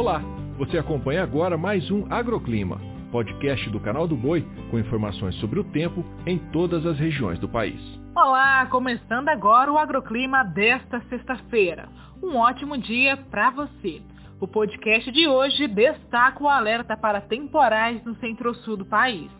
Olá, você acompanha agora mais um Agroclima, podcast do canal do Boi com informações sobre o tempo em todas as regiões do país. Olá, começando agora o Agroclima desta sexta-feira. Um ótimo dia para você. O podcast de hoje destaca o alerta para temporais no centro-sul do país.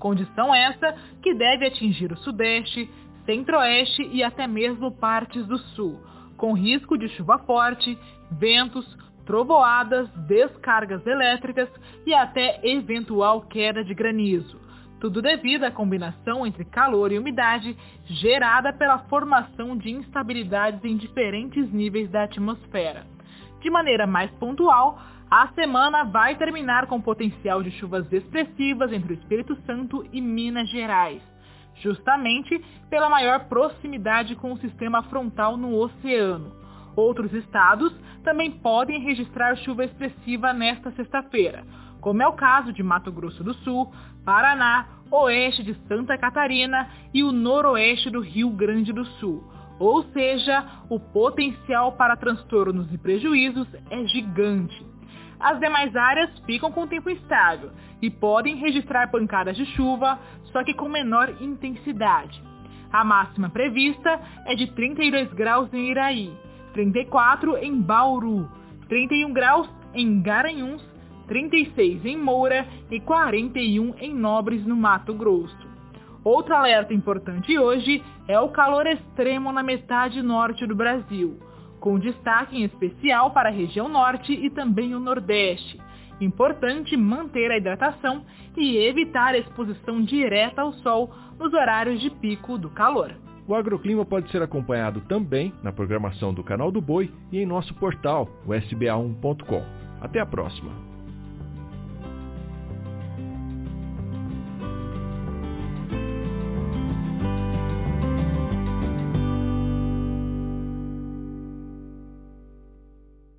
Condição essa que deve atingir o sudeste, centro-oeste e até mesmo partes do sul, com risco de chuva forte, ventos, trovoadas, descargas elétricas e até eventual queda de granizo. Tudo devido à combinação entre calor e umidade gerada pela formação de instabilidades em diferentes níveis da atmosfera. De maneira mais pontual, a semana vai terminar com potencial de chuvas expressivas entre o Espírito Santo e Minas Gerais, justamente pela maior proximidade com o sistema frontal no oceano. Outros estados também podem registrar chuva expressiva nesta sexta-feira, como é o caso de Mato Grosso do Sul, Paraná, oeste de Santa Catarina e o noroeste do Rio Grande do Sul. Ou seja, o potencial para transtornos e prejuízos é gigante. As demais áreas ficam com tempo instável e podem registrar pancadas de chuva, só que com menor intensidade. A máxima prevista é de 32 graus em Iraí, 34 em Bauru, 31 graus em Garanhuns, 36 em Moura e 41 em Nobres, no Mato Grosso. Outro alerta importante hoje é o calor extremo na metade norte do Brasil, com destaque em especial para a região norte e também o nordeste. Importante manter a hidratação e evitar a exposição direta ao sol nos horários de pico do calor. O agroclima pode ser acompanhado também na programação do Canal do Boi e em nosso portal, o sba1.com. Até a próxima!